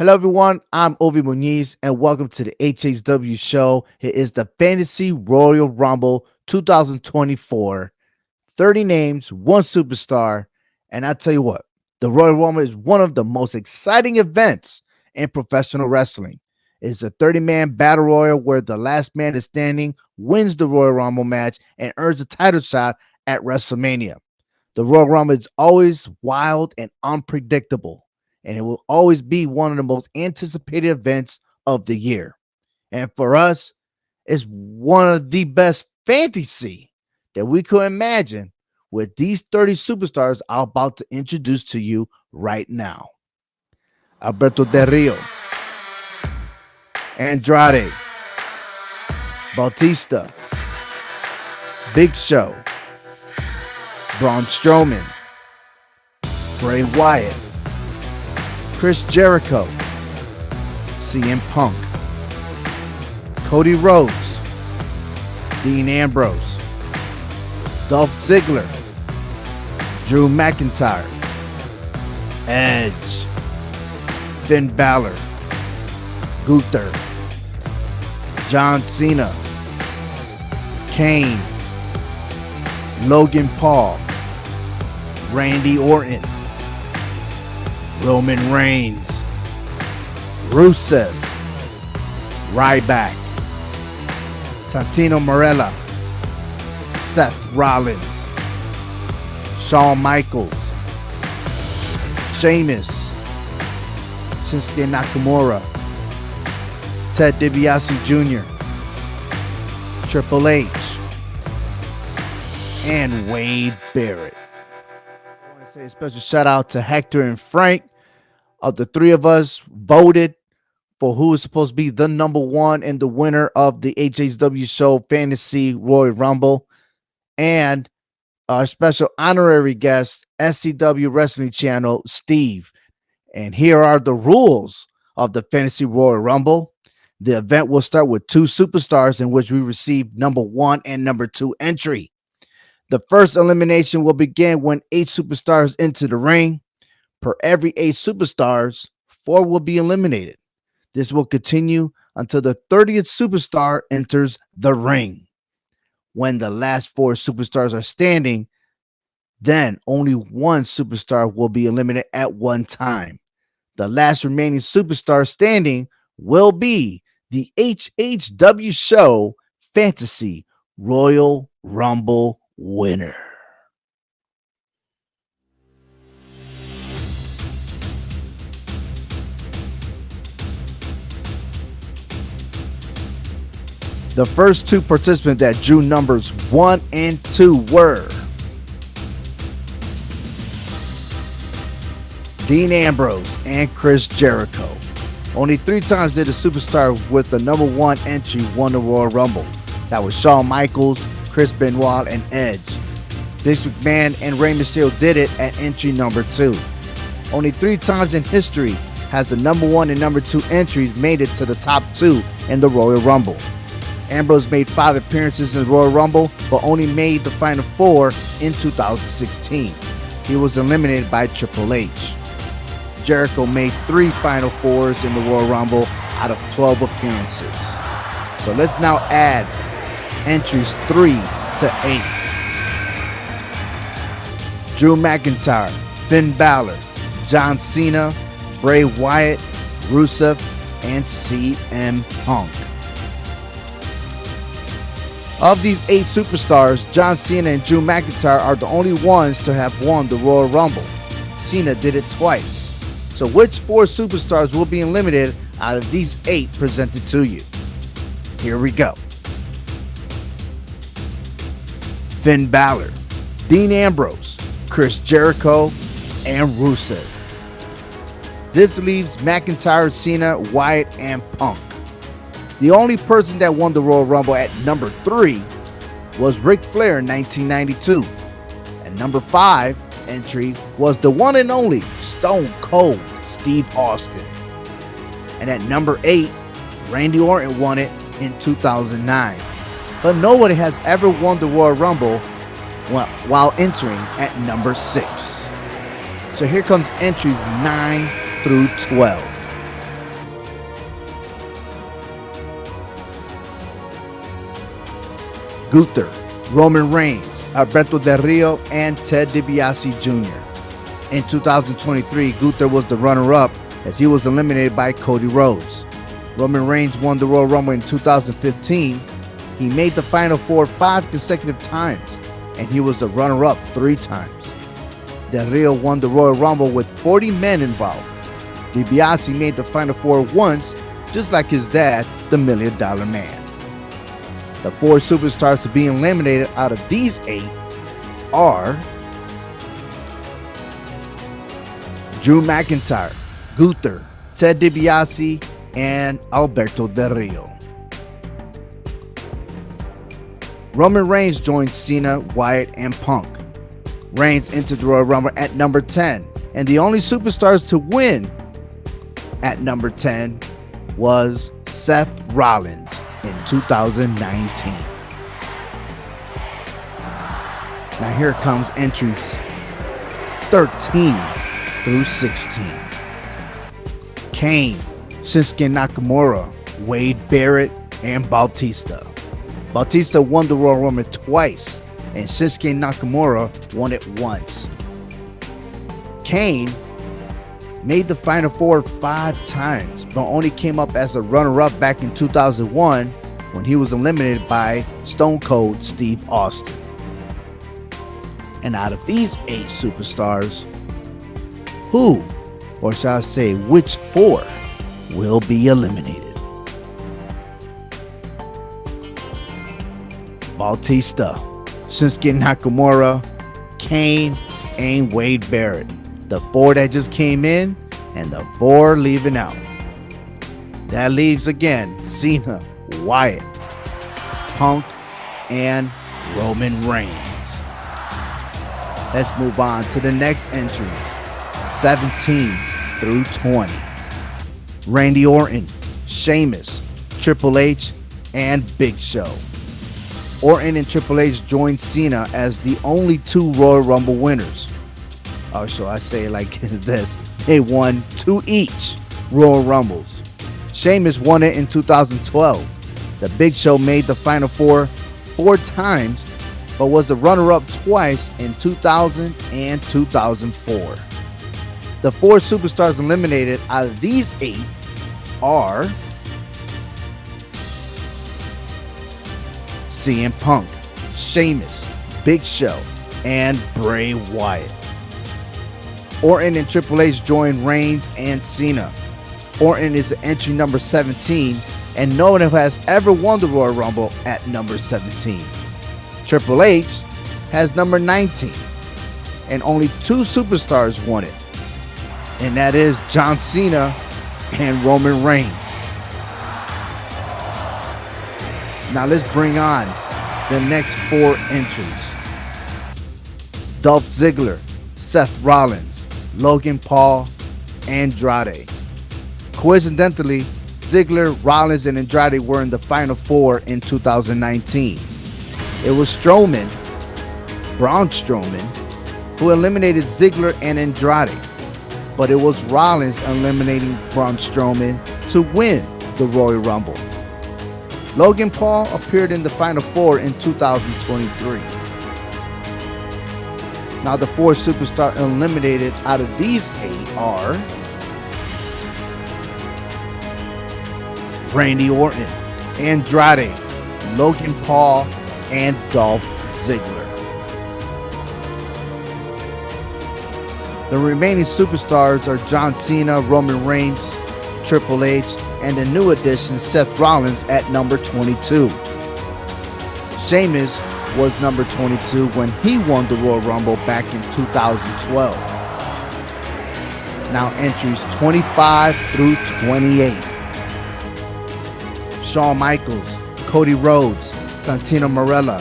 Hello, everyone. I'm Ovi Muniz, and welcome to the HHW show. It is the Fantasy Royal Rumble 2024. 30 names, one superstar. And I tell you what, the Royal Rumble is one of the most exciting events in professional wrestling. It's a 30 man battle royal where the last man is standing wins the Royal Rumble match and earns a title shot at WrestleMania. The Royal Rumble is always wild and unpredictable and it will always be one of the most anticipated events of the year. And for us, it's one of the best fantasy that we could imagine with these 30 superstars I'm about to introduce to you right now. Alberto Del Rio, Andrade, Bautista, Big Show, Braun Strowman, Bray Wyatt, Chris Jericho, CM Punk, Cody Rhodes, Dean Ambrose, Dolph Ziggler, Drew McIntyre, Edge, Finn Balor, Gunther, John Cena, Kane, Logan Paul, Randy Orton, Roman Reigns, Rusev, Ryback, Santino Marella, Seth Rollins, Shawn Michaels, Sheamus, Shinsuke Nakamura, Ted DiBiase Jr., Triple H, and Wade Barrett. I want to say a special shout out to Hector and Frank of the three of us voted for who is supposed to be the number one and the winner of the HHW show Fantasy Royal Rumble. And our special honorary guest, SCW Wrestling Channel, Steve. And here are the rules of the Fantasy Royal Rumble. The event will start with two superstars in which we receive number one and number two entry. The first elimination will begin when eight superstars enter the ring. Per every eight superstars, four will be eliminated. This will continue until the 30th superstar enters the ring. When the last four superstars are standing, then only one superstar will be eliminated at one time. The last remaining superstar standing will be the HHW Show Fantasy Royal Rumble winner. The first two participants that drew numbers one and two were Dean Ambrose and Chris Jericho. Only three times did a superstar with the number one entry won the Royal Rumble. That was Shawn Michaels, Chris Benoit, and Edge. Vince McMahon and Rey Mysterio did it at entry number two. Only three times in history has the number one and number two entries made it to the top two in the Royal Rumble. Ambrose made five appearances in the Royal Rumble, but only made the final four in 2016. He was eliminated by Triple H. Jericho made three final fours in the Royal Rumble out of 12 appearances. So let's now add entries three to eight. Drew McIntyre, Finn Balor, John Cena, Bray Wyatt, Rusev, and CM Punk. Of these eight superstars, John Cena and Drew McIntyre are the only ones to have won the Royal Rumble. Cena did it twice. So, which four superstars will be eliminated out of these eight presented to you? Here we go Finn Balor, Dean Ambrose, Chris Jericho, and Rusev. This leaves McIntyre, Cena, Wyatt, and Punk. The only person that won the Royal Rumble at number three was Ric Flair in 1992. And number five entry was the one and only Stone Cold Steve Austin. And at number eight, Randy Orton won it in 2009. But nobody has ever won the Royal Rumble while entering at number six. So here comes entries 9 through 12. Gunther, Roman Reigns, Alberto Del Rio, and Ted DiBiase Jr. In 2023, Gunther was the runner up as he was eliminated by Cody Rhodes. Roman Reigns won the Royal Rumble in 2015. He made the Final Four five consecutive times, and he was the runner up three times. Del Rio won the Royal Rumble with 40 men involved. DiBiase made the Final Four once, just like his dad, the Million Dollar Man. The four superstars to be eliminated out of these eight are Drew McIntyre, Gunther, Ted DiBiase, and Alberto Del Rio. Roman Reigns joined Cena, Wyatt, and Punk. Reigns entered the Royal Rumble at number 10, and the only superstars to win at number 10 was Seth Rollins in 2019. Now here comes entries 13 through 16. Kane, Shinsuke Nakamura, Wade Barrett, and Bautista. Bautista won the Royal Rumble twice, and Shinsuke Nakamura won it once. Kane made the Final Four five times, but only came up as a runner up back in 2001 when he was eliminated by Stone Cold Steve Austin. And out of these eight superstars, who, or shall I say, which four, will be eliminated? Bautista, Shinsuke Nakamura, Kane, and Wade Barrett. The four that just came in, and the four leaving out. That leaves again Cena, Wyatt, Punk, and Roman Reigns. Let's move on to the next entries 17 through 20. Randy Orton, Sheamus, Triple H, and Big Show. Orton and Triple H joined Cena as the only two Royal Rumble winners. Oh, or shall I say it like this? They won two each Royal Rumbles. Sheamus won it in 2012. The Big Show made the Final Four four times, but was the runner up twice in 2000 and 2004. The four superstars eliminated out of these eight are CM Punk, Sheamus, Big Show, and Bray Wyatt. Orton and Triple H joined Reigns and Cena. Orton is entry number 17, and no one has ever won the Royal Rumble at number 17. Triple H has number 19, and only two superstars won it, and that is John Cena and Roman Reigns. Now let's bring on the next four entries Dolph Ziggler, Seth Rollins, Logan Paul, Andrade. Coincidentally, Ziggler, Rollins, and Andrade were in the final four in 2019. It was Strowman, Braun Strowman, who eliminated Ziggler and Andrade, but it was Rollins eliminating Braun Strowman to win the Royal Rumble. Logan Paul appeared in the Final Four in 2023. Now, the four superstars eliminated out of these eight are Randy Orton, Andrade, Logan Paul, and Dolph Ziggler. The remaining superstars are John Cena, Roman Reigns, Triple H, and the new addition Seth Rollins at number 22. Sheamus was number 22 when he won the Royal Rumble back in 2012. Now entries 25 through 28. Shawn Michaels, Cody Rhodes, Santino Marella,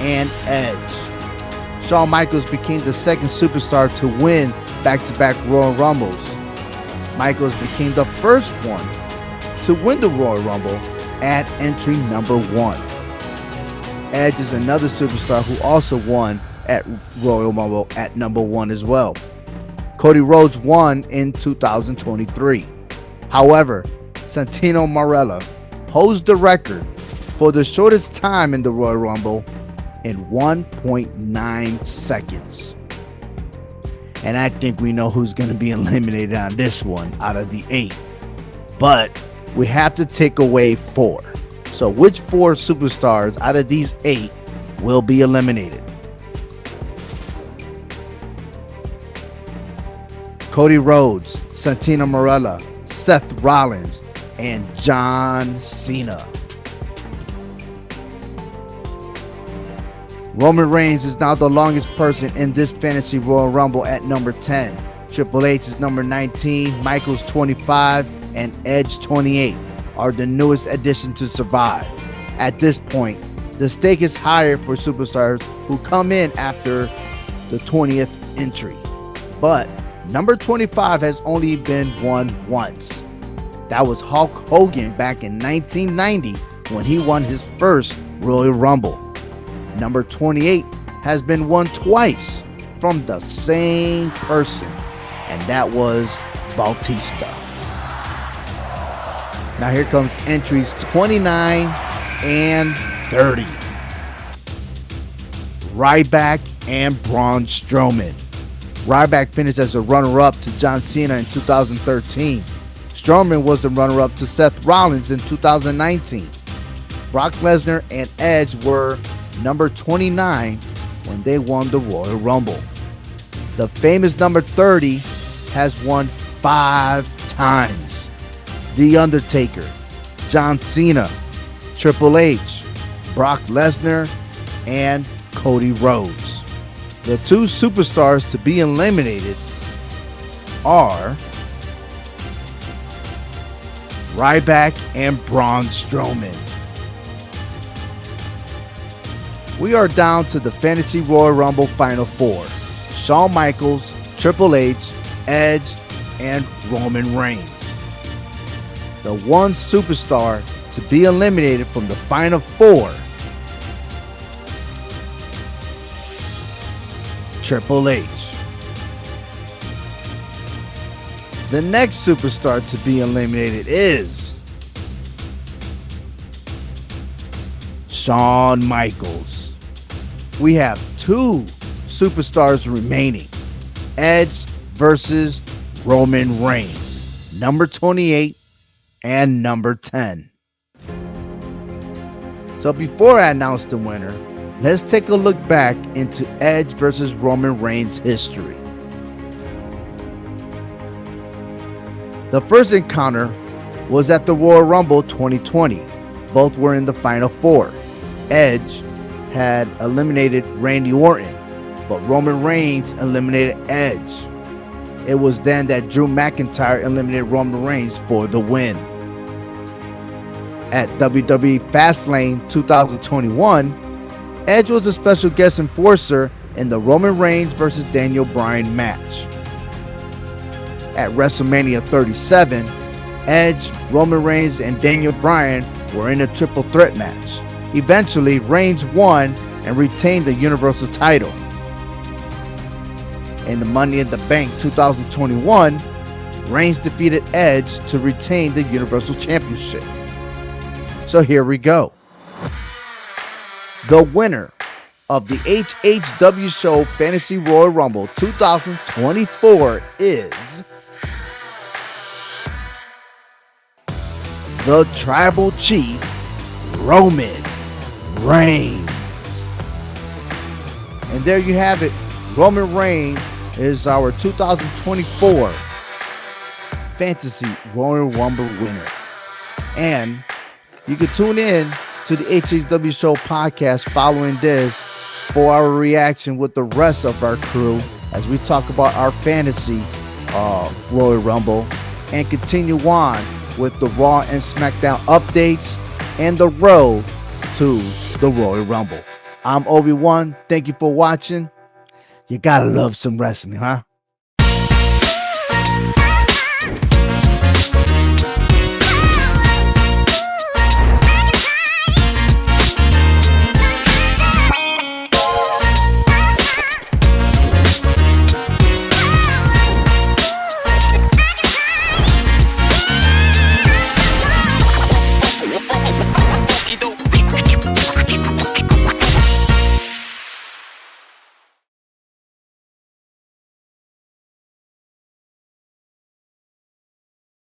and Edge. Shawn Michaels became the second superstar to win back-to-back Royal Rumbles. Michaels became the first one to win the Royal Rumble at entry number one. Edge is another superstar who also won at Royal Rumble at number one as well. Cody Rhodes won in 2023. However, Santino Marella holds the record for the shortest time in the Royal Rumble in 1.9 seconds. And I think we know who's going to be eliminated on this one out of the eight. But we have to take away four. So, which four superstars out of these eight will be eliminated? Cody Rhodes, Santino Marella, Seth Rollins, and John Cena. Roman Reigns is now the longest person in this fantasy Royal Rumble at number 10. Triple H is number 19, Michaels 25, and Edge 28 are the newest addition to survive. At this point, the stake is higher for superstars who come in after the 20th entry. But number 25 has only been won once. That was Hulk Hogan back in 1990 when he won his first Royal Rumble. Number 28 has been won twice from the same person, and that was Bautista. Now here comes entries 29 and 30. Ryback and Braun Strowman. Ryback finished as a runner-up to John Cena in 2013. Strowman was the runner-up to Seth Rollins in 2019. Brock Lesnar and Edge were number 29 when they won the Royal Rumble. The famous number 30 has won five times. The Undertaker, John Cena, Triple H, Brock Lesnar, and Cody Rhodes. The two superstars to be eliminated are Ryback and Braun Strowman. We are down to the Fantasy Royal Rumble Final Four Shawn Michaels, Triple H, Edge, and Roman Reigns. The one superstar to be eliminated from the Final Four Triple H. The next superstar to be eliminated is Shawn Michaels. We have two superstars remaining Edge versus Roman Reigns, number 28 and number 10. So before I announce the winner, let's take a look back into Edge versus Roman Reigns history. The first encounter was at the Royal Rumble 2020. Both were in the final four. Edge had eliminated Randy Orton, but Roman Reigns eliminated Edge. It was then that Drew McIntyre eliminated Roman Reigns for the win. At WWE Fastlane 2021, Edge was a special guest enforcer in the Roman Reigns versus Daniel Bryan match at WrestleMania 37, Edge, Roman Reigns, and Daniel Bryan were in a triple threat match. Eventually, Reigns won and retained the Universal title. In the Money in the Bank 2021, Reigns defeated Edge to retain the Universal Championship. So here we go. The winner of the HHW Show Fantasy Royal Rumble 2024 is the tribal chief, Roman Reigns. And there you have it. Roman Reigns is our 2024 Fantasy Royal Rumble winner. And you can tune in to the HHW Show podcast following this for our reaction with the rest of our crew as we talk about our fantasy uh, Royal Rumble and continue on with the Raw and SmackDown updates and the road to the Royal Rumble. I'm Obi Wan. Thank you for watching. You gotta love some wrestling, huh?